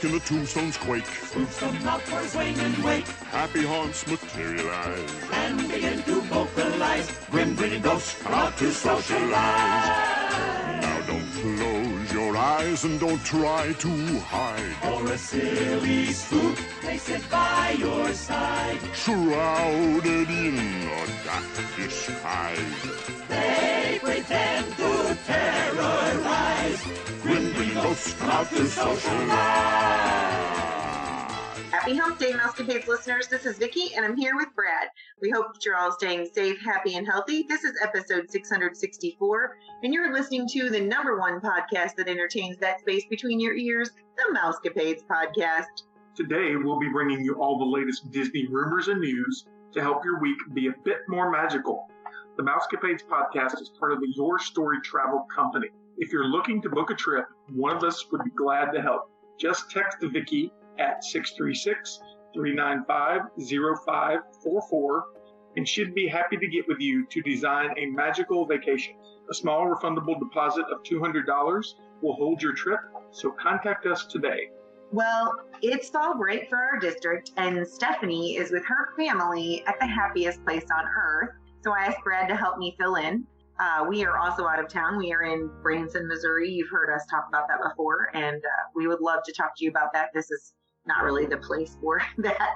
And the tombstones quake. Some outdoors wane and wake Happy haunts materialize. and begin to vocalize. Grim grinning ghosts come out to socialize. Now don't close your eyes and don't try to hide. Or a silly spook may sit by your side. Shrouded in a dark disguise. They pretend to terrorize. Happy Hump Day, Mousecapades listeners. This is Vicki, and I'm here with Brad. We hope that you're all staying safe, happy, and healthy. This is episode 664, and you're listening to the number one podcast that entertains that space between your ears, the Mousecapades podcast. Today, we'll be bringing you all the latest Disney rumors and news to help your week be a bit more magical. The Mousecapades podcast is part of the Your Story Travel Company. If you're looking to book a trip, one of us would be glad to help. Just text Vicky at 636 395 0544 and she'd be happy to get with you to design a magical vacation. A small refundable deposit of $200 will hold your trip, so contact us today. Well, it's fall break for our district, and Stephanie is with her family at the happiest place on earth. So I asked Brad to help me fill in. Uh, we are also out of town. We are in Branson, Missouri. You've heard us talk about that before, and uh, we would love to talk to you about that. This is not really the place for that.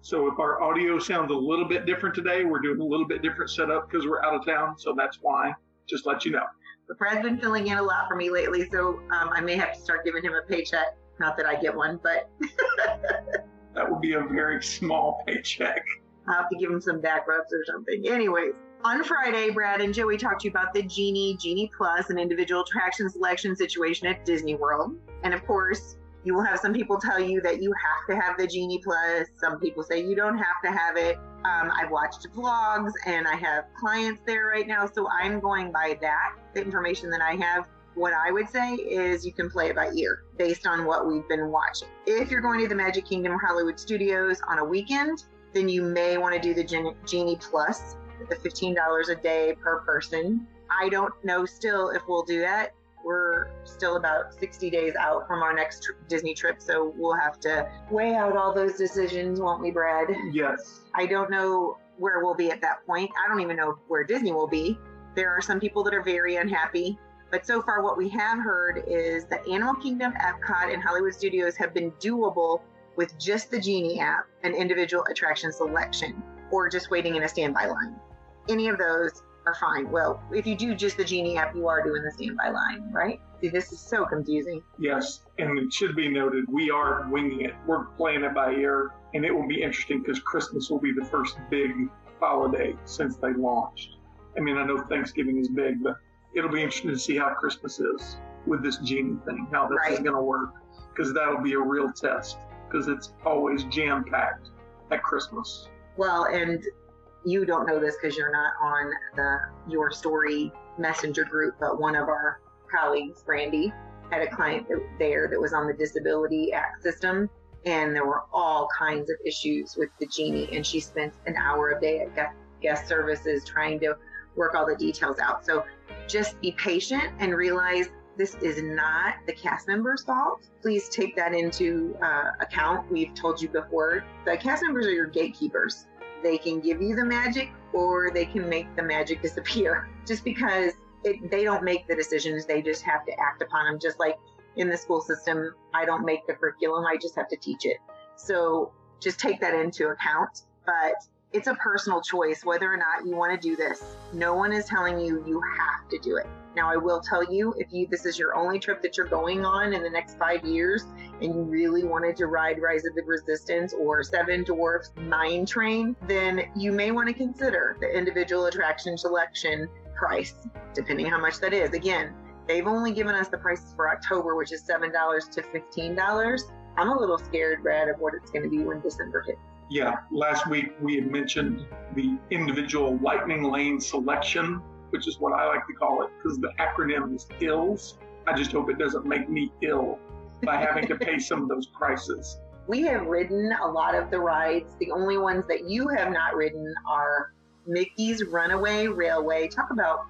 So if our audio sounds a little bit different today, we're doing a little bit different setup because we're out of town. So that's why. Just let you know. But Brad's been filling in a lot for me lately, so um, I may have to start giving him a paycheck. Not that I get one, but That would be a very small paycheck. I'll have to give him some back rubs or something. Anyways, on Friday, Brad and Joey talked to you about the Genie, Genie Plus, an individual attraction selection situation at Disney World. And of course, you will have some people tell you that you have to have the Genie Plus. Some people say you don't have to have it. Um, I've watched vlogs and I have clients there right now, so I'm going by that, the information that I have. What I would say is you can play it by ear based on what we've been watching. If you're going to the Magic Kingdom Hollywood Studios on a weekend, then you may want to do the Gen- Genie Plus, the $15 a day per person. I don't know still if we'll do that. We're still about 60 days out from our next tr- Disney trip, so we'll have to weigh out all those decisions, won't we, Brad? Yes. I don't know where we'll be at that point. I don't even know where Disney will be. There are some people that are very unhappy. But so far, what we have heard is that Animal Kingdom, Epcot, and Hollywood Studios have been doable with just the Genie app and individual attraction selection, or just waiting in a standby line. Any of those are fine. Well, if you do just the Genie app, you are doing the standby line, right? See, this is so confusing. Yes. And it should be noted, we are winging it. We're playing it by ear. And it will be interesting because Christmas will be the first big holiday since they launched. I mean, I know Thanksgiving is big, but it'll be interesting to see how Christmas is with this genie thing, how this is going to work. Because that'll be a real test. Because it's always jam packed at Christmas. Well, and you don't know this because you're not on the Your Story messenger group, but one of our colleagues, Brandy, had a client there that was on the Disability Act system, and there were all kinds of issues with the genie, and she spent an hour a day at guest, services trying to work all the details out. So just be patient and realize this is not the cast member's fault. Please take that into uh, account. We've told you before, the cast members are your gatekeepers. They can give you the magic or they can make the magic disappear. Just because it, they don't make the decisions, they just have to act upon them. Just like in the school system, I don't make the curriculum, I just have to teach it. So just take that into account. But it's a personal choice whether or not you want to do this. No one is telling you you have to do it. Now, I will tell you if you this is your only trip that you're going on in the next five years, and you really wanted to ride Rise of the Resistance or Seven Dwarfs Mine Train, then you may want to consider the individual attraction selection price, depending how much that is. Again, they've only given us the prices for October, which is seven dollars to fifteen dollars. I'm a little scared, Brad, of what it's going to be when December hits. Yeah, last week we had mentioned the individual lightning lane selection, which is what I like to call it because the acronym is ILLS. I just hope it doesn't make me ill by having to pay some of those prices. We have ridden a lot of the rides. The only ones that you have not ridden are Mickey's Runaway Railway. Talk about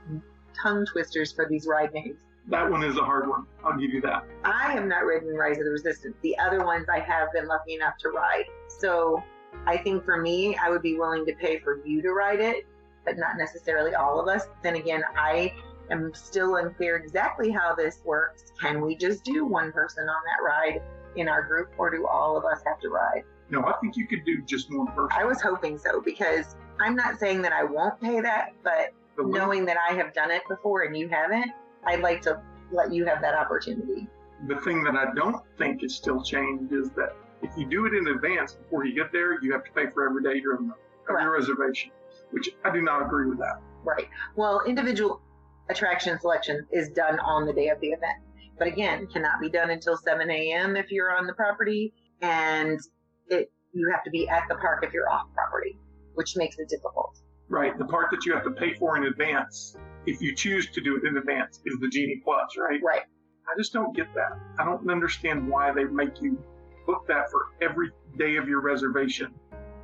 tongue twisters for these ride names. That one is a hard one. I'll give you that. I have not ridden Rise of the Resistance. The other ones I have been lucky enough to ride. So I think for me, I would be willing to pay for you to ride it, but not necessarily all of us. Then again, I am still unclear exactly how this works. Can we just do one person on that ride in our group, or do all of us have to ride? No, I think you could do just one person. I was hoping so because I'm not saying that I won't pay that, but knowing that I have done it before and you haven't, I'd like to let you have that opportunity. The thing that I don't think is still changed is that if you do it in advance before you get there, you have to pay for every day the, of your reservation, which I do not agree with that. Right. Well, individual attraction selection is done on the day of the event, but again, cannot be done until 7 a.m. if you're on the property, and it you have to be at the park if you're off property, which makes it difficult. Right. The part that you have to pay for in advance, if you choose to do it in advance, is the Genie Plus, right? Right. I just don't get that. I don't understand why they make you book that for every day of your reservation.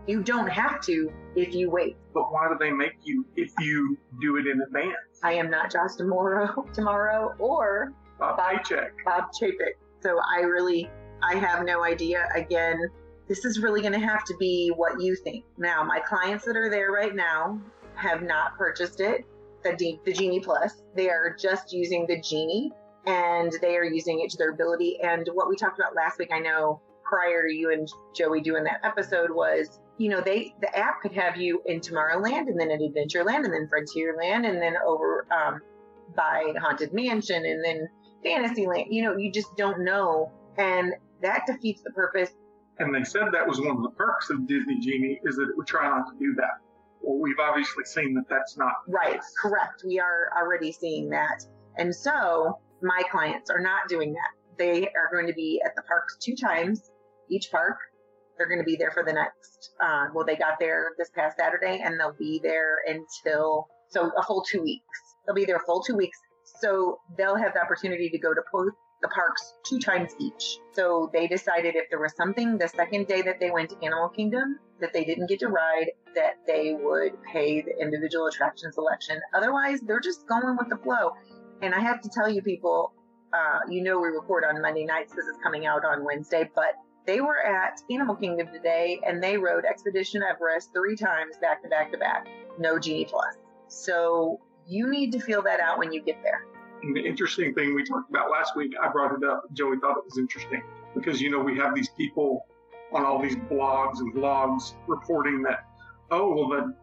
You don't have to if you wait. But why do they make you if you do it in advance? I am not Josh D'Amaro, tomorrow, or A Bye. paycheck. Bob Chapek. So I really, I have no idea. Again, this is really going to have to be what you think. Now, my clients that are there right now have not purchased it, the, D, the Genie Plus. They are just using the Genie and they are using it to their ability. And what we talked about last week, I know prior to you and Joey doing that episode was, you know, they the app could have you in Tomorrowland and then in Adventureland and then Frontierland and then over um, by Haunted Mansion and then Fantasyland. You know, you just don't know, and that defeats the purpose. And they said that was one of the perks of Disney Genie is that it would try not to do that. Well, we've obviously seen that that's not Right, correct. We are already seeing that, and so my clients are not doing that. They are going to be at the parks two times each park. They're going to be there for the next. Uh, well, they got there this past Saturday, and they'll be there until so a full two weeks. They'll be there a full two weeks, so they'll have the opportunity to go to both the parks two times each. So they decided if there was something the second day that they went to Animal Kingdom that they didn't get to ride, that they would pay the individual attraction selection. Otherwise, they're just going with the flow. And I have to tell you, people, uh, you know, we record on Monday nights. This is coming out on Wednesday, but they were at Animal Kingdom today and they rode Expedition Everest three times back to back to back. No Genie Plus. So you need to feel that out when you get there. And the interesting thing we talked about last week, I brought it up. Joey thought it was interesting because, you know, we have these people on all these blogs and vlogs reporting that, oh, well, the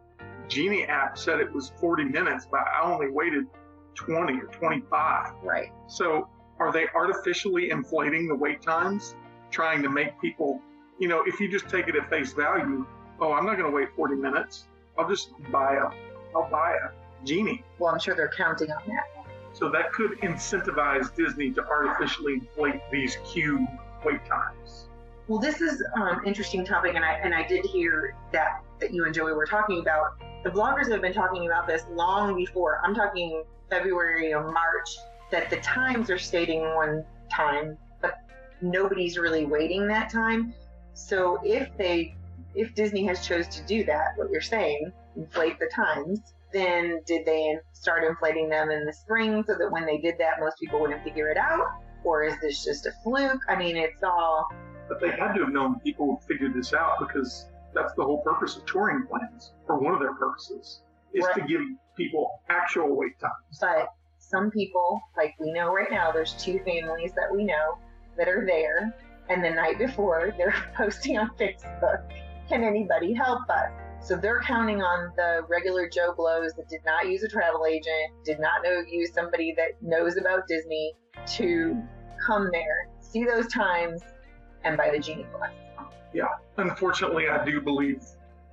Genie app said it was 40 minutes, but I only waited 20 or 25. Right. So are they artificially inflating the wait times, trying to make people, you know, if you just take it at face value, oh, I'm not going to wait 40 minutes. I'll just buy a, I'll buy a Genie. Well, I'm sure they're counting on that. So that could incentivize Disney to artificially inflate these queue wait times. Well, this is um, interesting topic, and I and I did hear that that you and Joey were talking about. The bloggers have been talking about this long before. I'm talking February or March. That the times are stating one time, nobody's really waiting that time. So if they, if Disney has chose to do that, what you're saying, inflate the times, then did they start inflating them in the spring so that when they did that, most people wouldn't figure it out? Or is this just a fluke? I mean, it's all But they had to have known people would figure this out because that's the whole purpose of touring plans, or one of their purposes, is to give people actual wait times. but some people, like we know right now, there's two families that we know that are there, and the night before they're posting on Facebook, can anybody help us? So they're counting on the regular Joe Blows that did not use a travel agent, did not know use somebody that knows about Disney to come there, see those times, and buy the Genie Plus. Yeah. Unfortunately, I do believe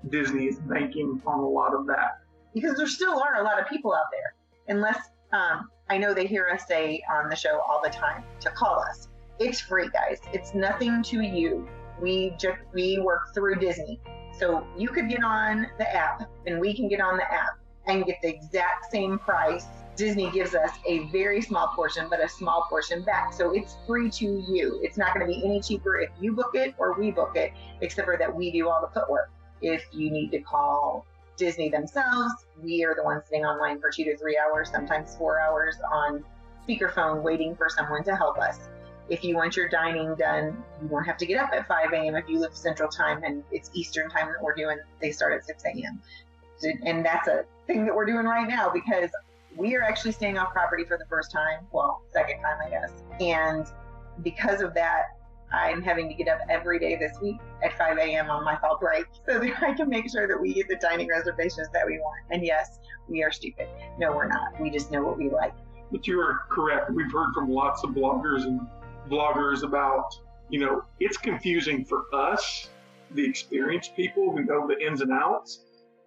Disney is banking on a lot of that. Because there still are a lot of people out there. Unless um, I know they hear us say on the show all the time to call us. It's free, guys. It's nothing to you. We just we work through Disney. So you could get on the app and we can get on the app and get the exact same price. Disney gives us a very small portion, but a small portion back. So it's free to you. It's not going to be any cheaper if you book it or we book it, except for that we do all the footwork. If you need to call Disney themselves, we are the ones sitting online for two to three hours, sometimes four hours on speakerphone waiting for someone to help us if you want your dining done, you won't have to get up at 5 a.m. if you live Central Time and it's Eastern Time that we're doing. They start at 6 a.m. And that's a thing that we're doing right now because we are actually staying off property for the first time. Well, second time, I guess. And because of that, I'm having to get up every day this week at 5 a.m. on my fall break so that I can make sure that we get the dining reservations that we want. And yes, we are stupid. No, we're not. We just know what we like. But you are correct. We've heard from lots of bloggers and bloggers about, you know, it's confusing for us, the experienced people who know the ins and outs.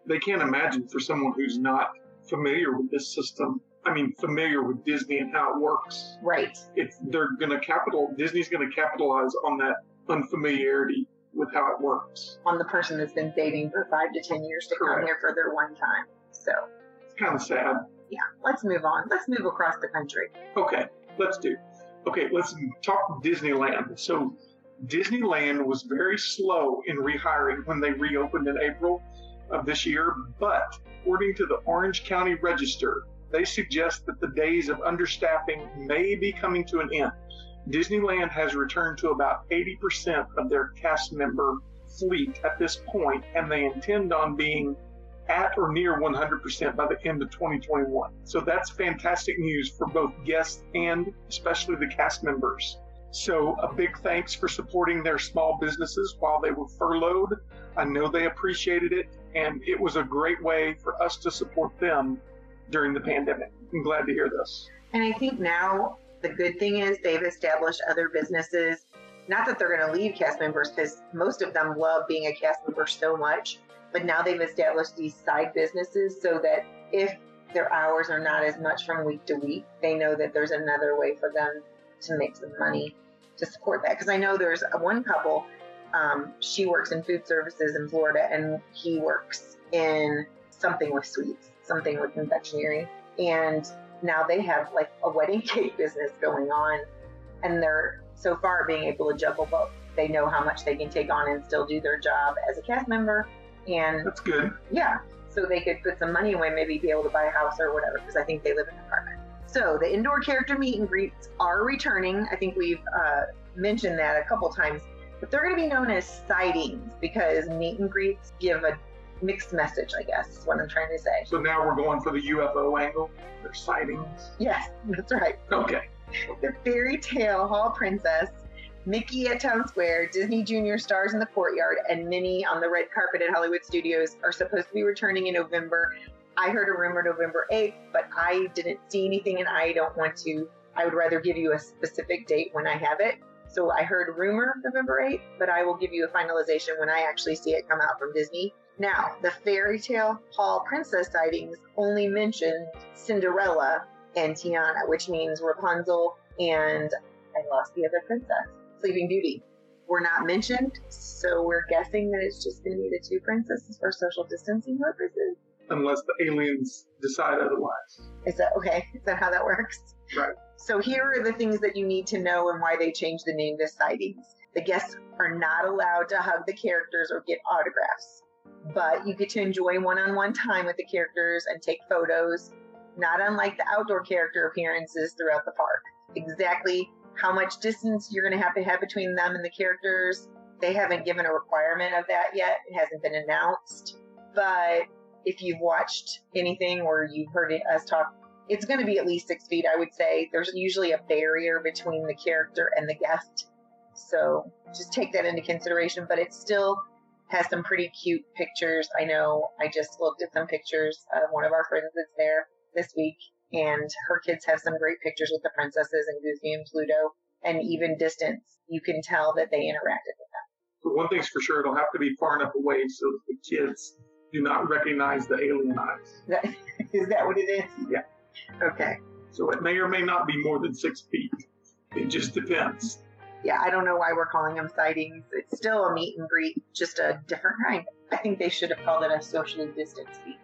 They can't imagine for someone who's not familiar with this system. I mean, familiar with Disney and how it works. Right. It's they're going to capital Disney's going to capitalize on that unfamiliarity with how it works. On the person that's been dating for five to ten years to Correct. come here for their one time. So it's kind of sad. Yeah. Let's move on. Let's move across the country. Okay. Let's do okay, let's talk Disneyland. So Disneyland was very slow in rehiring when they reopened in April of this year, but according to the Orange County Register, they suggest that the days of understaffing may be coming to an end. Disneyland has returned to about 80% of their cast member fleet at this point, and they intend on being at or near 100% by the end of 2021. So that's fantastic news for both guests and especially the cast members. So a big thanks for supporting their small businesses while they were furloughed. I know they appreciated it, and it was a great way for us to support them during the pandemic. I'm glad to hear this. And I think now the good thing is they've established other businesses. Not that they're going to leave cast members because most of them love being a cast member so much but now they've established these side businesses so that if their hours are not as much from week to week, they know that there's another way for them to make some money to support that. Because I know there's one couple, um, she works in food services in Florida, and he works in something with sweets, something with confectionery. And now they have like a wedding cake business going on, and they're so far being able to juggle both. They know how much they can take on and still do their job as a cast member and that's good. Yeah, so they could put some money away, maybe be able to buy a house or whatever, because I think they live in an apartment. So the indoor character meet and greets are returning. I think we've uh, mentioned that a couple times, but they're going to be known as sightings because meet and greets give a mixed message, I guess, is what I'm trying to say. So now we're going for the UFO angle. They're sightings. Yes, that's right. Okay. The fairy tale hall princess Mickey at Town Square, Disney Junior stars in the courtyard, and Minnie on the red carpet at Hollywood Studios are supposed to be returning in November. I heard a rumor November 8th, but I didn't see anything and I don't want to. I would rather give you a specific date when I have it. So I heard rumor November 8th, but I will give you a finalization when I actually see it come out from Disney. Now, the fairy tale Hall princess sightings only mentioned Cinderella and Tiana, which means Rapunzel and I lost the other princess. Sleeping Beauty were not mentioned, so we're guessing that it's just going to be the two princesses for social distancing purposes. Unless the aliens decide otherwise. Is that okay? Is that how that works? Right. So here are the things that you need to know and why they changed the name to sightings. The guests are not allowed to hug the characters or get autographs, but you get to enjoy one on one time with the characters and take photos, not unlike the outdoor character appearances throughout the park. Exactly how much distance you're going to have to have between them and the characters. They haven't given a requirement of that yet. It hasn't been announced. But if you've watched anything or you've heard us talk, it's going to be at least six feet, I would say. There's usually a barrier between the character and the guest. So just take that into consideration. But it still has some pretty cute pictures. I know I just looked at some pictures of one of our friends that's there this week, and her kids have some great pictures with the princesses and Goofy and Pluto. And even distance, you can tell that they interacted with them. But one thing's for sure, it'll have to be far enough away so that the kids do not recognize the alien eyes. That, is that what it is? Yeah. Okay. So it may or may not be more than six feet. It just depends. Yeah, I don't know why we're calling them sightings. It's still a meet and greet, just a different kind. I think they should have called it a socially distanced meet.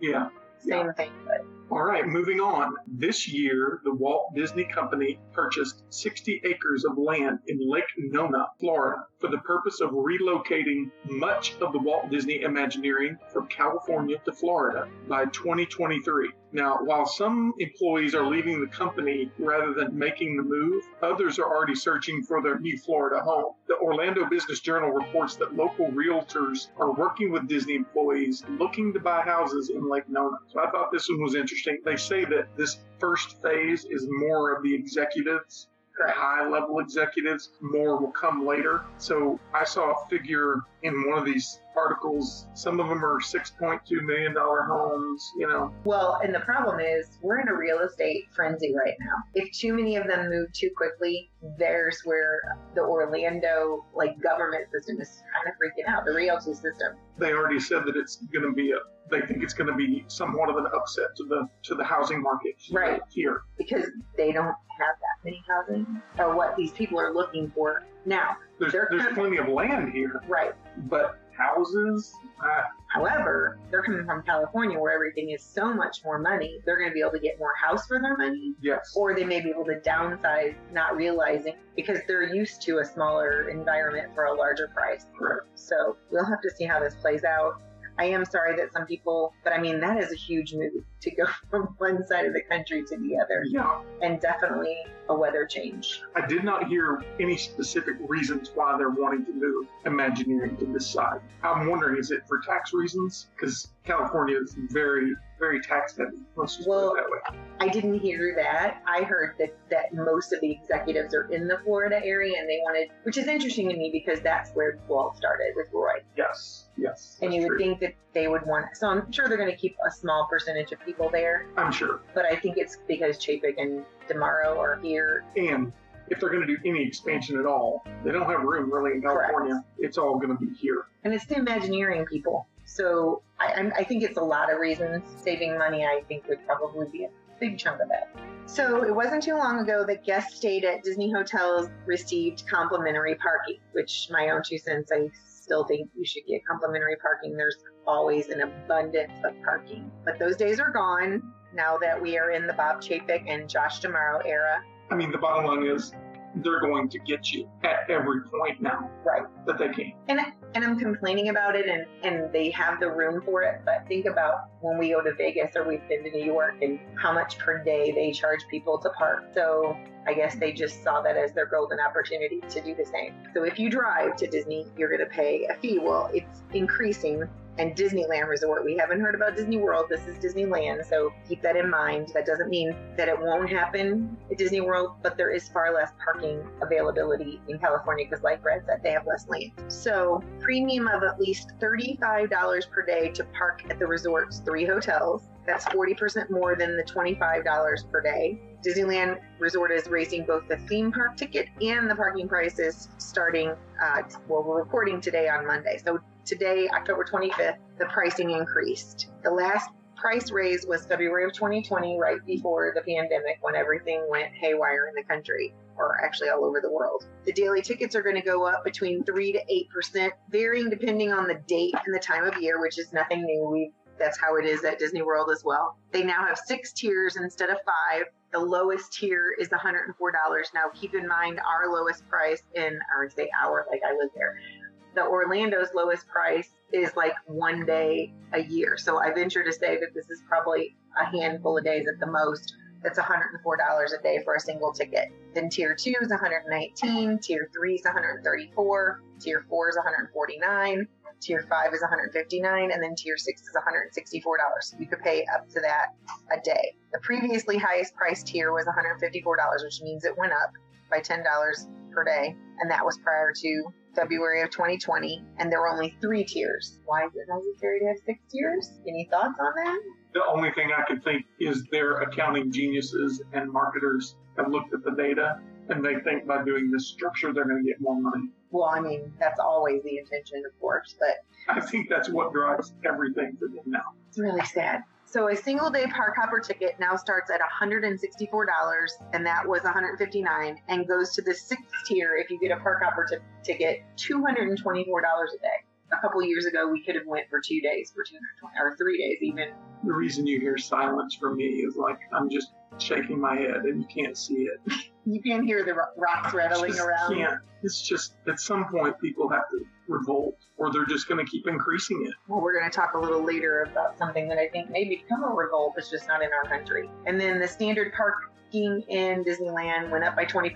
Yeah. Same Yeah. thing, but All right, moving on. This year, the Walt Disney Company purchased 60 acres of land in Lake Nona, Florida, for the purpose of relocating much of the Walt Disney Imagineering from California to Florida by 2023. Now, while some employees are leaving the company rather than making the move, others are already searching for their new Florida home. The Orlando Business Journal reports that local realtors are working with Disney employees looking to buy houses in Lake Nona. So I thought this one was interesting. They say that this first phase is more of the executives, the high level executives, more will come later. So I saw a figure in one of these articles. Some of them are $6.2 million homes, you know. Well, and the problem is we're in a real estate frenzy right now. If too many of them move too quickly, there's where the Orlando like government system is kind of freaking out. The realty system. They already said that it's going to be a, they think it's going to be somewhat of an upset to the to the housing market Right. here. because they don't have that many housing or what these people are looking for now. There's there's of- plenty of land here, Right. but houses, uh, However, they're coming from California where everything is so much more money. They're going to be able to get more house for their money, yes. or they may be able to downsize, not realizing because they're used to a smaller environment for a larger price. Correct. So we'll have to see how this plays out. I am sorry that some people, but I mean, that is a huge move to go from one side of the country to the other, Yeah, and definitely a weather change. I did not hear any specific reasons why they're wanting to move Imagineering to this side. I'm wondering, is it for tax reasons? Because California is very, very tax heavy. Well, put it that way. I didn't hear that. I heard that, that most of the executives are in the Florida area and they wanted, which is interesting to me because that's where Walt started with Roy. Yes, yes. And you would true. think that they would want, so I'm sure they're going to keep a small percentage of people there, I'm sure. but I think it's because Chapek and D'Amaro are here. And if they're going to do any expansion at all, they don't have room really in Correct. California. It's all going to be here. And it's the Imagineering people. So I, I think it's a lot of reasons. Saving money, I think, would probably be a big chunk of it. So it wasn't too long ago that guests stayed at Disney hotels received complimentary parking, which my own two cents, I still think you should get complimentary parking. There's always an abundance of parking. But those days are gone now that we are in the Bob Chapek and Josh D'Amaro era. I mean, the bottom line is they're going to get you at every point now Right. that they can. and and I'm complaining about it and and they have the room for it but think about when we go to Vegas or we've been to New York and how much per day they charge people to park. So I guess they just saw that as their golden opportunity to do the same. So if you drive to Disney you're going to pay a fee. Well it's increasing and Disneyland Resort. We haven't heard about Disney World. This is Disneyland, so keep that in mind. That doesn't mean that it won't happen at Disney World, but there is far less parking availability in California because, like Brad said, they have less land. So, premium of at least $35 per day to park at the resort's three hotels. That's 40% more than the $25 per day. Disneyland Resort is raising both the theme park ticket and the parking prices starting, uh, well, we're recording today on Monday. So today, October 25th, the pricing increased. The last price raise was February of 2020, right before the pandemic when everything went haywire in the country, or actually all over the world. The daily tickets are going to go up between 3 to 8%, varying depending on the date and the time of year, which is nothing new. We that's how it is at Disney World as well. They now have six tiers instead of five. The lowest tier is $104. Now, keep in mind our lowest price in, or say our, like I live there, the Orlando's lowest price is like one day a year. So I venture to say that this is probably a handful of days at the most. That's $104 a day for a single ticket. Then tier two is 119, tier three is 134, tier four is 149, tier five is 159, and then tier six is 164 dollars. You could pay up to that a day. The previously highest price tier was 154 dollars, which means it went up by $10 per day, and that was prior to February of 2020, and there were only three tiers. Why is it necessary to have six tiers? Any thoughts on that? The only thing I could think is their accounting geniuses and marketers have looked at the data and they think by doing this structure they're going to get more money. Well, I mean, that's always the intention, of course, but I think that's what drives everything for them now. it's really sad. So a single day park hopper ticket now starts at $164, and that was 159, and goes to the sixth tier if you get a park hopper t- ticket, $224 a day. A couple years ago, we could have went for two days for 220 or three days even. The reason you hear silence from me is like I'm just shaking my head and you can't see it. You can't hear the rocks rattling around. Can't. It's just at some point people have to revolt or they're just going to keep increasing it. Well, we're going to talk a little later about something that I think may become a revolt, it's just not in our country. And then the standard parking in Disneyland went up by 20%.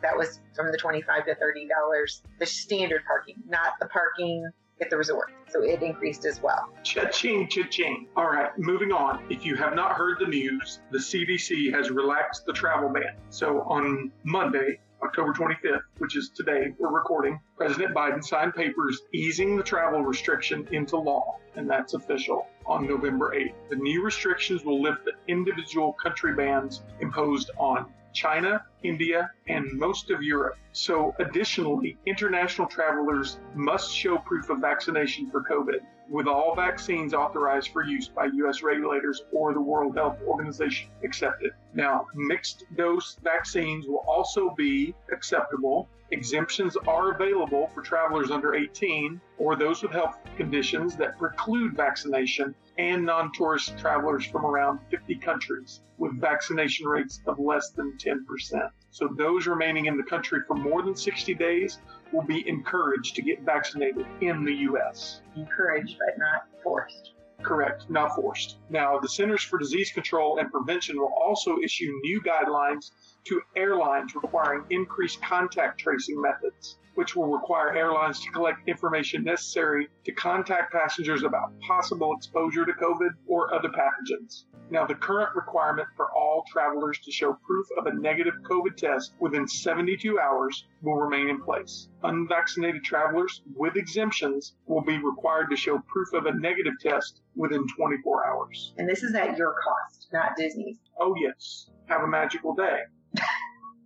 That was from the 25 to $30. The standard parking, not the parking at the resort. So it increased as well. Cha-ching, cha-ching. All right, moving on. If you have not heard the news, the CDC has relaxed the travel ban. So on Monday, October 25th, which is today we're recording, President Biden signed papers easing the travel restriction into law, and that's official on November 8th. The new restrictions will lift the individual country bans imposed on China, India, and most of Europe. So, additionally, international travelers must show proof of vaccination for COVID, with all vaccines authorized for use by U.S. regulators or the World Health Organization accepted. Now, mixed dose vaccines will also be acceptable. Exemptions are available for travelers under 18 or those with health conditions that preclude vaccination and non tourist travelers from around 50 countries with vaccination rates of less than 10%. So, those remaining in the country for more than 60 days will be encouraged to get vaccinated in the U.S. Encouraged, but not forced. Correct, not forced. Now, the Centers for Disease Control and Prevention will also issue new guidelines to airlines requiring increased contact tracing methods, which will require airlines to collect information necessary to contact passengers about possible exposure to COVID or other pathogens. Now, the current requirement for all travelers to show proof of a negative COVID test within 72 hours will remain in place. Unvaccinated travelers with exemptions will be required to show proof of a negative test within 24 hours. And this is at your cost, not Disney's. Oh, yes. Have a magical day.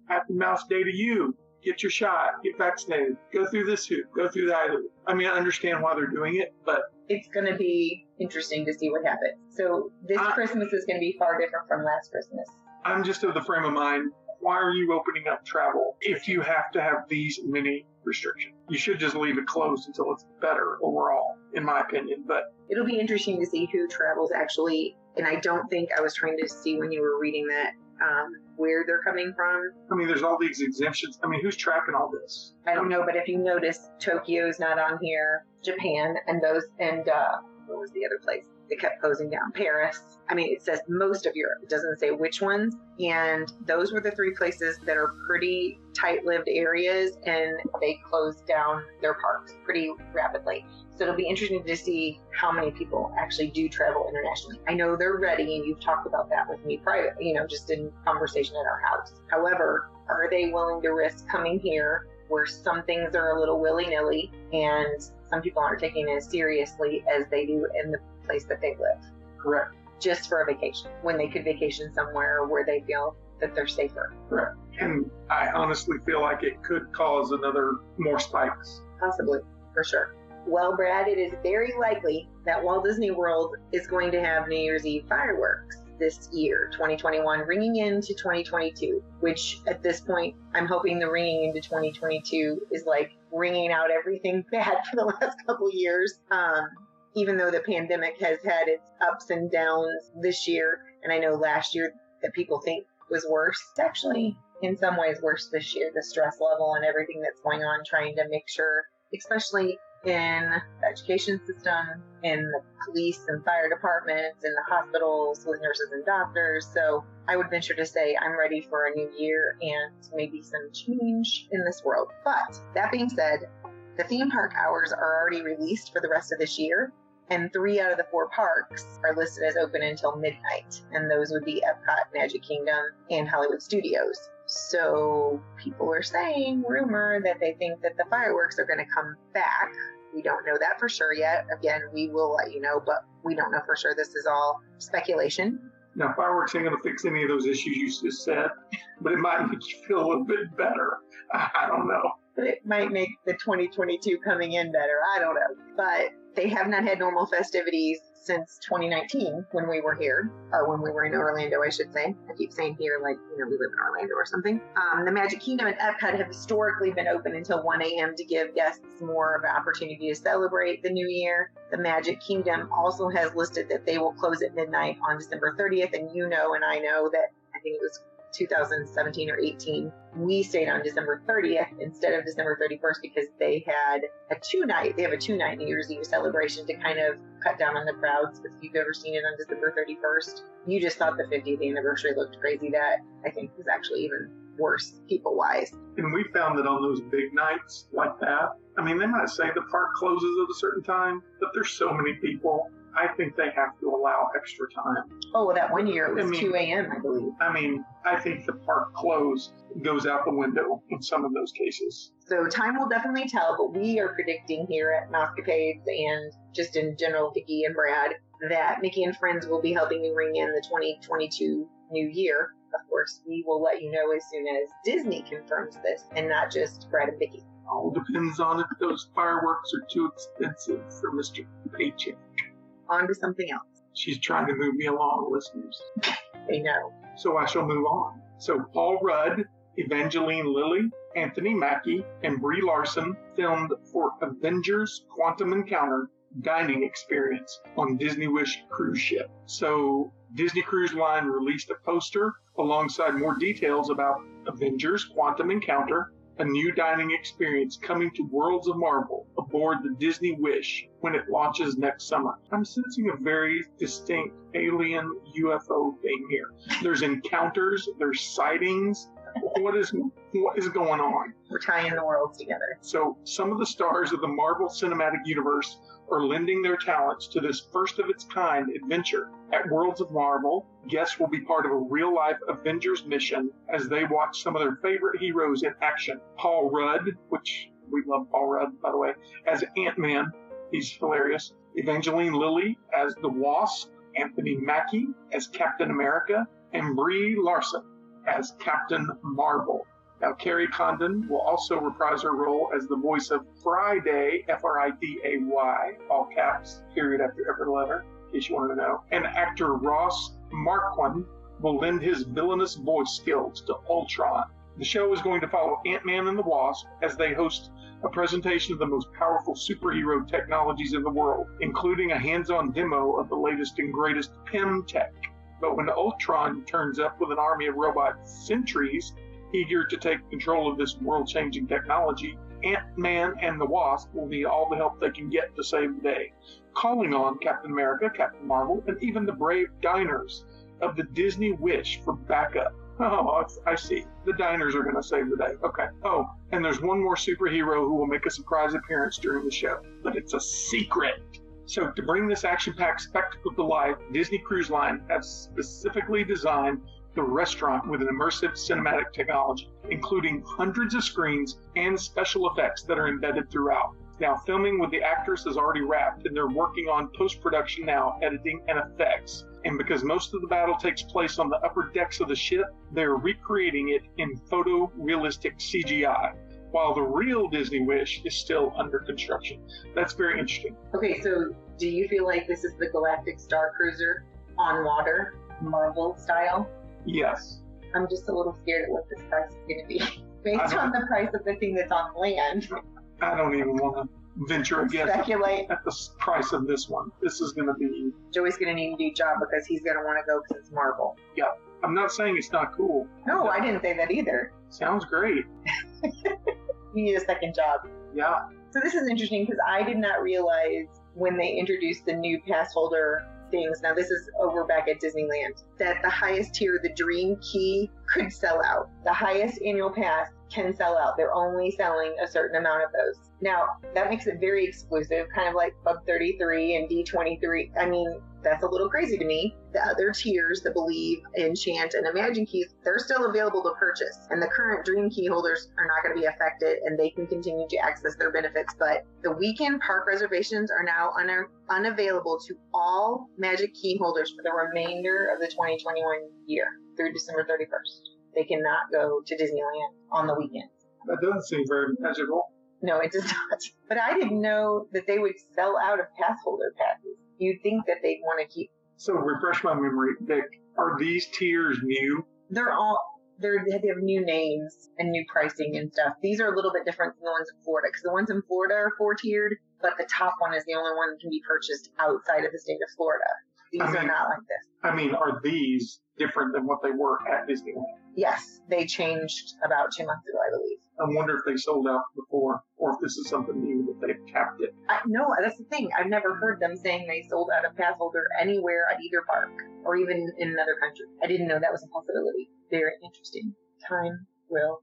Happy Mouse Day to you. Get your shot. Get vaccinated. Go through this hoop. Go through that hoop. I mean, I understand why they're doing it, but It's going to be interesting to see what happens. So this Uh, Christmas is going to be far different from last Christmas. I'm just of the frame of mind. Why are you opening up travel if you have to have these many restrictions? You should just leave it closed until it's better overall, in my opinion. But It'll be interesting to see who travels actually. And I don't think I was trying to see when you were reading that um, where they're coming from. I mean, there's all these exemptions. I mean, who's tracking all this? I don't know, but if you notice, Tokyo's not on here, Japan, and those, and uh, what was the other place? They kept closing down Paris. I mean, it says most of Europe. It doesn't say which ones. And those were the three places that are pretty tight-lived areas, and they closed down their parks pretty rapidly. So it'll be interesting to see how many people actually do travel internationally. I know they're ready, and you've talked about that with me private, you know, just in conversation at our house. However, are they willing to risk coming here where some things are a little willy nilly and some people aren't taking it as seriously as they do in the place that they live Correct. just for a vacation when they could vacation somewhere where they feel that they're safer? Correct. And I honestly feel like it could cause another more spikes. Possibly, for sure. Well, Brad, it is very likely that Walt Disney World is going to have New Year's Eve fireworks this year, 2021, ringing into 2022, which at this point, I'm hoping the ringing into 2022 is like ringing out everything bad for the last couple years. Um, even though the pandemic has had its ups and downs this year, and I know last year that people think was worse, it's actually in some ways worse this year, the stress level and everything that's going on, trying to make sure, especially in the education system, in the police and fire departments, in the hospitals with nurses and doctors. So I would venture to say I'm ready for a new year and maybe some change in this world. But that being said, the theme park hours are already released for the rest of this year. And three out of the four parks are listed as open until midnight. And those would be Epcot, Magic Kingdom, and Hollywood Studios. So people are saying, rumor, that they think that the fireworks are going to come back. We don't know that for sure yet. Again, we will let you know, but we don't know for sure. This is all speculation. Now, fireworks ain't going to fix any of those issues you just said, but it might make you feel a little bit better. I don't know. But it might make the 2022 coming in better. I don't know. But they have not had normal festivities since 2019 when we were here, or when we were in Orlando, I should say. I keep saying here like, you know, we live in Orlando or something. Um, the Magic Kingdom and Epcot have historically been open until 1 a.m. to give guests more of an opportunity to celebrate the new year. The Magic Kingdom also has listed that they will close at midnight on December 30th, and you know, and I know that I think it was 2017 or 18, we stayed on December 30th instead of December 31st because they had a two night, they have a two night New Year's Eve celebration to kind of cut down on the crowds. If you've ever seen it on December 31st, you just thought the 50th anniversary looked crazy. That I think was actually even worse people wise. And we found that on those big nights like that, I mean, they might say the park closes at a certain time, but there's so many people I think they have to allow extra time. Oh, well, that one year it was I mean- 2 a.m., I believe. I mean, I think the park close goes out the window in some of those cases. So time will definitely tell, but we are predicting here at Mousecapades and just in general, Vicky and Brad, that Mickey and Friends will be helping you ring in the 2022 new year. Of course, we will let you know as soon as Disney confirms this and not just Brad and Vicky. All depends on if those fireworks are too expensive for Mr. Paycheck. On to something else. She's trying to move me along, listeners. They know. So I shall move on. So Paul Rudd, Evangeline Lilly, Anthony Mackie, and Brie Larson filmed for Avengers Quantum Encounter dining experience on Disney Wish cruise ship. So Disney Cruise Line released a poster alongside more details about Avengers Quantum Encounter, a new dining experience coming to Worlds of Marvel aboard the Disney Wish when it launches next summer. I'm sensing a very distinct alien UFO thing here. There's encounters, there's sightings. What is what is going on? We're tying the worlds together. So, some of the stars of the Marvel Cinematic Universe are lending their talents to this first of its kind adventure. At Worlds of Marvel, guests will be part of a real life Avengers mission as they watch some of their favorite heroes in action. Paul Rudd, which we love Paul Rudd, by the way, as Ant Man, he's hilarious. Evangeline Lilly as the Wasp, Anthony Mackie as Captain America, and Brie Larson as Captain Marvel. Now, Kerry Condon will also reprise her role as the voice of Friday, F R I D A Y, all caps, period after every letter, in case you wanted to know. And actor Ross Marquand will lend his villainous voice skills to Ultron. The show is going to follow Ant Man and the Wasp as they host a presentation of the most powerful superhero technologies in the world, including a hands on demo of the latest and greatest Pym tech. But when Ultron turns up with an army of robot sentries eager to take control of this world changing technology, Ant Man and the Wasp will need all the help they can get to save the day, calling on Captain America, Captain Marvel, and even the brave diners of the Disney Wish for backup. Oh, I see. The diners are going to save the day. Okay. Oh, and there's one more superhero who will make a surprise appearance during the show, but it's a secret. So, to bring this action packed spectacle to life, Disney Cruise Line has specifically designed the restaurant with an immersive cinematic technology, including hundreds of screens and special effects that are embedded throughout. Now, filming with the actors has already wrapped, and they're working on post production now, editing and effects. And because most of the battle takes place on the upper decks of the ship, they're recreating it in photorealistic CGI, while the real Disney Wish is still under construction. That's very interesting. Okay, so do you feel like this is the Galactic Star Cruiser on water, Marvel style? Yes. I'm just a little scared at what this price is going to be. Based on the price of the thing that's on land, I don't even want to venture a guess speculate. at the price of this one. This is going to be. Joey's going to need a new job because he's going to want to go because it's Marvel. Yeah. I'm not saying it's not cool. No, I didn't say that either. Sounds great. You need a second job. Yeah. So this is interesting because I did not realize when they introduced the new pass holder things. Now this is over back at Disneyland that the highest tier, the Dream Key, could sell out. The highest annual pass can sell out. They're only selling a certain amount of those. Now, that makes it very exclusive, kind of like Club 33 and D23. I mean, that's a little crazy to me. The other tiers that believe Enchant and Imagine keys, they're still available to purchase. And the current Dream key holders are not going to be affected and they can continue to access their benefits. But the weekend park reservations are now un- unavailable to all Magic key holders for the remainder of the 2021 year through December 31st. They cannot go to Disneyland on the weekends. That doesn't seem very magical. No, it does not. But I didn't know that they would sell out of pass holder passes. You'd think that they'd want to keep. So refresh my memory, Vic. Are these tiers new? They're all they're they have new names and new pricing and stuff. These are a little bit different than the ones in Florida because the ones in Florida are four tiered, but the top one is the only one that can be purchased outside of the state of Florida. These I are mean- not like this. I mean, are these different than what they were at Disneyland? Yes, they changed about two months ago, I believe. I wonder if they sold out before, or if this is something new that they've capped it. I, no, that's the thing. I've never heard them saying they sold out of pass holder anywhere at either park or even in another country. I didn't know that was a possibility. Very interesting. Time will.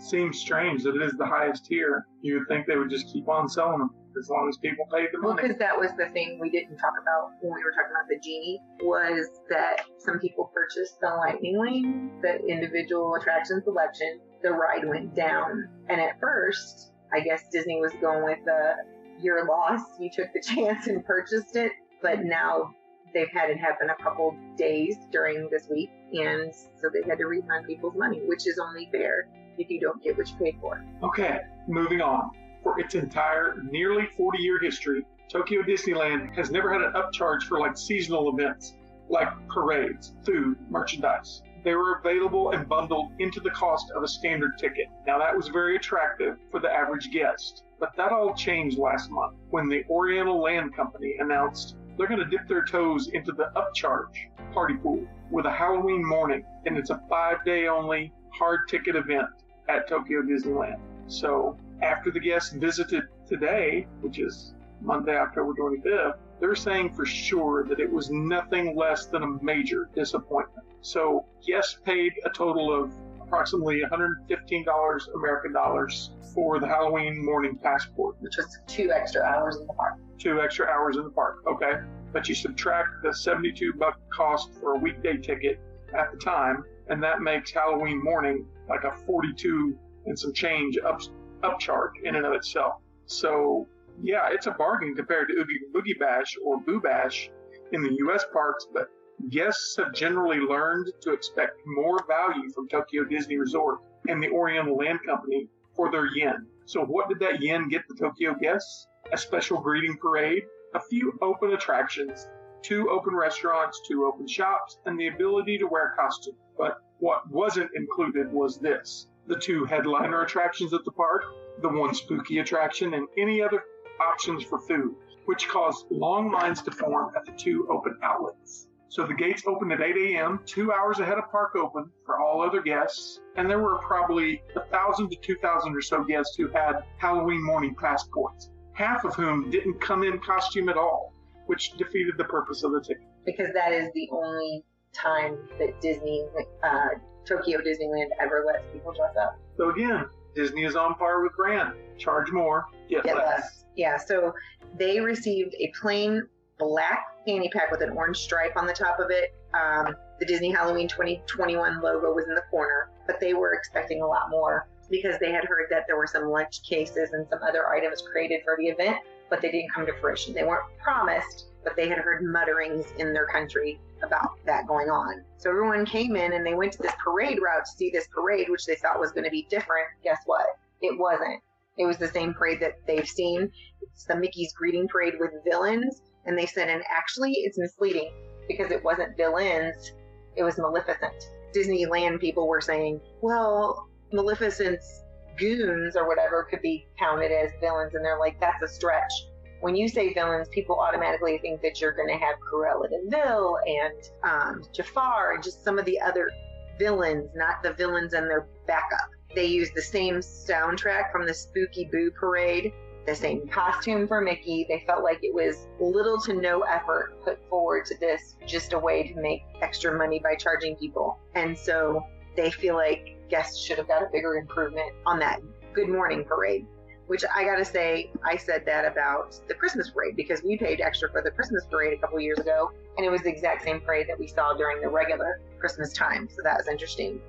Seems strange that it is the highest tier. You would think they would just keep on selling them as long as people paid the money. because that was the thing we didn't talk about when we were talking about the genie was that some people purchased the lightning lane, the individual attraction selection. The ride went down, and at first, I guess Disney was going with the "you're lost, you took the chance and purchased it," but now they've had it happen a couple days during this week, and so they had to refund people's money, which is only fair if you don't get what you paid for. Okay, moving on. For its entire nearly 40 year history, Tokyo Disneyland has never had an upcharge for like seasonal events, like parades, food, merchandise. They were available and bundled into the cost of a standard ticket. Now that was very attractive for the average guest. But that all changed last month when the Oriental Land Company announced they're going to dip their toes into the upcharge party pool with a Halloween morning, and it's a five day only hard ticket event at Tokyo Disneyland. So after the guests visited today, which is Monday, October 25th, they're saying for sure that it was nothing less than a major disappointment. So guests paid a total of approximately $115 American dollars for the Halloween morning passport, Which was two extra hours in the park. two extra hours in the park, okay? But you subtract the 72 buck cost for a weekday ticket at the time, and that makes Halloween morning like a 42 and some change up upcharge in and of itself. So yeah, it's a bargain compared to Oogie Boogie Bash or Boo Bash in the U.S. parks, but guests have generally learned to expect more value from Tokyo Disney Resort and the Oriental Land Company for their yen. So what did that yen get the Tokyo guests? A special greeting parade, a few open attractions, two open restaurants, two open shops, and the ability to wear costume. But what wasn't included was this the two headliner attractions at the park, the one spooky attraction, and any other options for food, which caused long lines to form at the two open outlets. So the gates opened at 8 a.m., two hours ahead of park open for all other guests, and there were probably a thousand to two thousand or so guests who had Halloween morning passports, half of whom didn't come in costume at all, which defeated the purpose of the ticket. because that is the only time that Disney, uh, Tokyo Disneyland ever lets people dress up. So again, Disney is on par with brand. Charge more, get, Get less. less. Yeah, so they received a plain black fanny pack with an orange stripe on the top of it. Um, the Disney Halloween 2021 logo was in the corner, but they were expecting a lot more because they had heard that there were some lunch cases and some other items created for the event, but they didn't come to fruition. They weren't promised, but they had heard mutterings in their country about that going on. So everyone came in and they went to this parade route to see this parade, which they thought was going to be different. Guess what? It wasn't. It was the same parade that they've seen. It's the Mickey's greeting parade with villains. And they said, and actually, it's misleading because it wasn't villains, it was Maleficent. Disneyland people were saying, well, Maleficent's goons or whatever could be counted as villains. And they're like, that's a stretch. When you say villains, people automatically think that you're going to have Cruella de Vil and um, Jafar and just some of the other villains, not the villains and their backup. They used the same soundtrack from the Spooky Boo Parade, the same costume for Mickey. They felt like it was little to no effort put forward to this, just a way to make extra money by charging people. And so they feel like guests should have got a bigger improvement on that Good Morning Parade. Which I gotta say, I said that about the Christmas parade because we paid extra for the Christmas parade a couple years ago, and it was the exact same parade that we saw during the regular Christmas time. So that was interesting.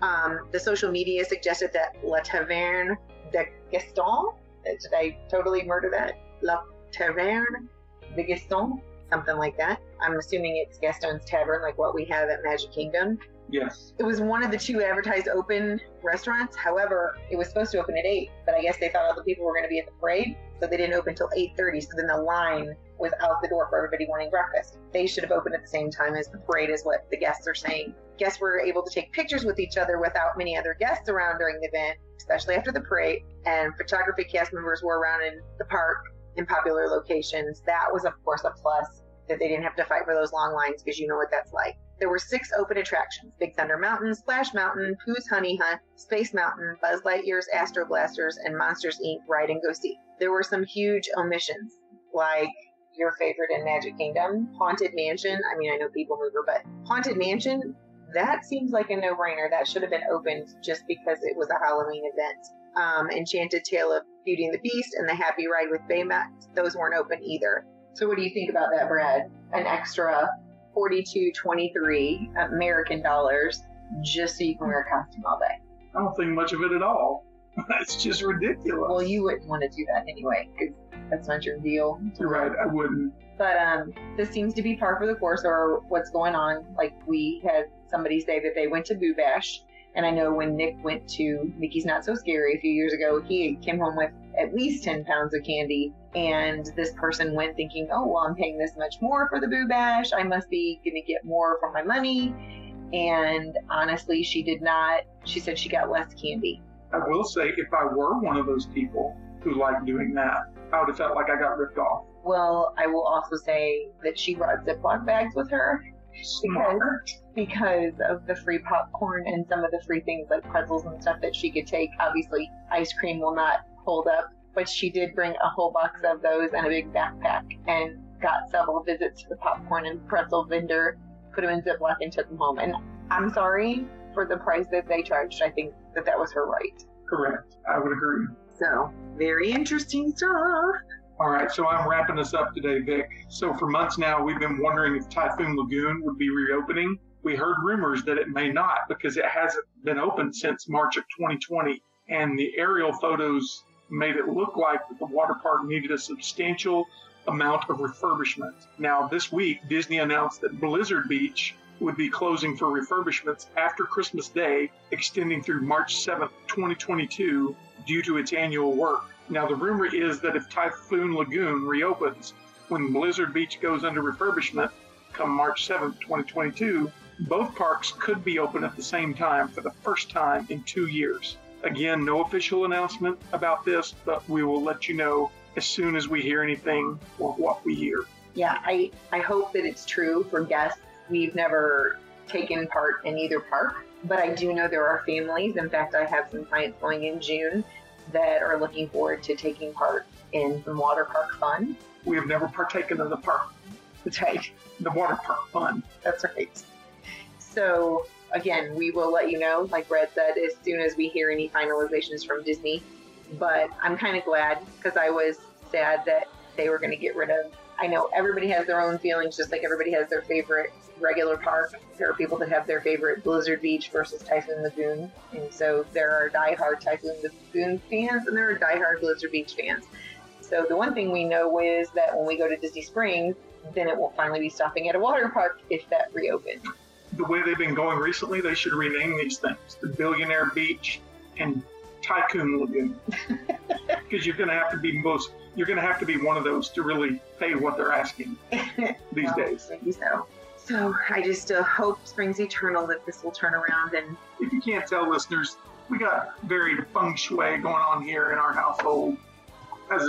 Um, the social media suggested that La Taverne de Gaston, did I totally murder that? La Taverne de Gaston, something like that. I'm assuming it's Gaston's Tavern, like what we have at Magic Kingdom. Yes. It was one of the two advertised open restaurants. However, it was supposed to open at eight, but I guess they thought all the people were going to be at the parade, so they didn't open until eight thirty. So then the line was out the door for everybody wanting breakfast. They should have opened at the same time as the parade, is what the guests are saying. Guests were able to take pictures with each other without many other guests around during the event, especially after the parade. And photography cast members were around in the park in popular locations. That was, of course, a plus that they didn't have to fight for those long lines because you know what that's like. There were six open attractions Big Thunder Mountain, Splash Mountain, Pooh's Honey Hunt, Space Mountain, Buzz Lightyear's Astro Blasters, and Monsters Inc. Ride and Go Seek. There were some huge omissions, like your favorite in Magic Kingdom, Haunted Mansion. I mean, I know People Mover, but Haunted Mansion, that seems like a no brainer. That should have been opened just because it was a Halloween event. Um, Enchanted Tale of Beauty and the Beast and the Happy Ride with Baymax, those weren't open either. So, what do you think about that, Brad? An extra 42.23 American dollars just so you can wear a costume all day. I don't think much of it at all. That's just ridiculous. Well, you wouldn't want to do that anyway because that's not your deal. You're right. I wouldn't. But um, this seems to be par for the course, or what's going on. Like we had somebody say that they went to Boo Bash, and I know when Nick went to Mickey's Not So Scary a few years ago, he came home with at least 10 pounds of candy. And this person went thinking, oh, well, I'm paying this much more for the Boo Bash. I must be going to get more for my money. And honestly, she did not. She said she got less candy. I will say, if I were one of those people who like doing that, I would have felt like I got ripped off. Well, I will also say that she brought Ziploc bags with her because because of the free popcorn and some of the free things like pretzels and stuff that she could take. Obviously, ice cream will not hold up, but she did bring a whole box of those and a big backpack and got several visits to the popcorn and pretzel vendor, put them in Ziploc and took them home. And I'm sorry for the price that they charged. I think that that was her right. Correct. I would agree. So, very interesting stuff. All right, so I'm wrapping this up today, Vic. So for months now, we've been wondering if Typhoon Lagoon would be reopening. We heard rumors that it may not because it hasn't been open since March of 2020, and the aerial photos made it look like the water park needed a substantial amount of refurbishment. Now, this week, Disney announced that Blizzard Beach would be closing for refurbishments after Christmas Day, extending through March 7th, 2022, due to its annual work. Now, the rumor is that if Typhoon Lagoon reopens when Blizzard Beach goes under refurbishment come March 7th, 2022, both parks could be open at the same time for the first time in two years. Again, no official announcement about this, but we will let you know as soon as we hear anything or what we hear. Yeah, I, I hope that it's true for guests. We've never taken part in either park, but I do know there are families. In fact, I have some clients going in June that are looking forward to taking part in some water park fun. We have never partaken of the park, That's take the water park fun. That's right. So again, we will let you know, like Brad said, as soon as we hear any finalizations from Disney. But I'm kind of glad because I was sad that they were going to get rid of. I know everybody has their own feelings, just like everybody has their favorite regular park. There are people that have their favorite Blizzard Beach versus Typhoon Lagoon, and so there are diehard Typhoon Lagoon fans and there are diehard Blizzard Beach fans. So the one thing we know is that when we go to Disney Springs, then it will finally be stopping at a water park if that reopens. The way they've been going recently, they should rename these things the Billionaire Beach and Tycoon Lagoon. Because you're going to have to be most, you're going to have to be one of those to really pay what they're asking these Well, days. Maybe so. So I just uh, hope Springs Eternal that this will turn around and If you can't tell, listeners, we got very feng shui going on here in our household, as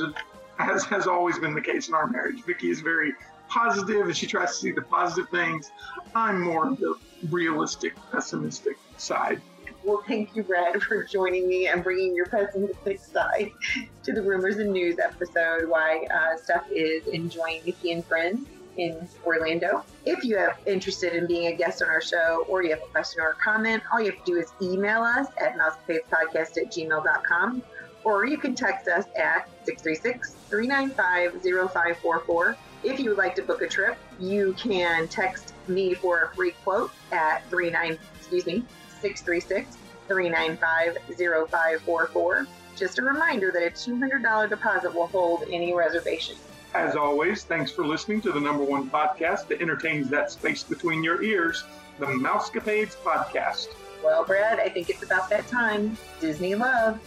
as has always been the case in our marriage. Vicky is very positive, and she tries to see the positive things. I'm more of the realistic, pessimistic side. Well, thank you, Brad, for joining me and bringing your pessimistic side to the rumors and news episode. Why uh, Steph is enjoying Nikki and Friends in Orlando. If you have interested in being a guest on our show or you have a question or a comment, all you have to do is email us at mousecapadespodcast at gmail.com or you can text us at 636-395-0544. If you would like to book a trip, you can text me for a free quote at 39, excuse me, 636-395-0544. Just a reminder that a $200 deposit will hold any reservation. As always, thanks for listening to the number one podcast that entertains that space between your ears, the Mousecapades Podcast. Well, Brad, I think it's about that time. Disney love.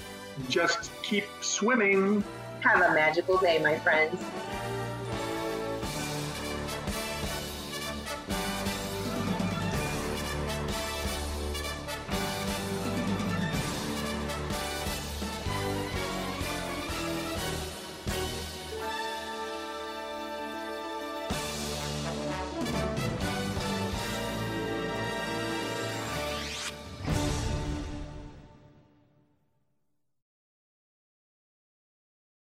Just keep swimming. Have a magical day, my friends.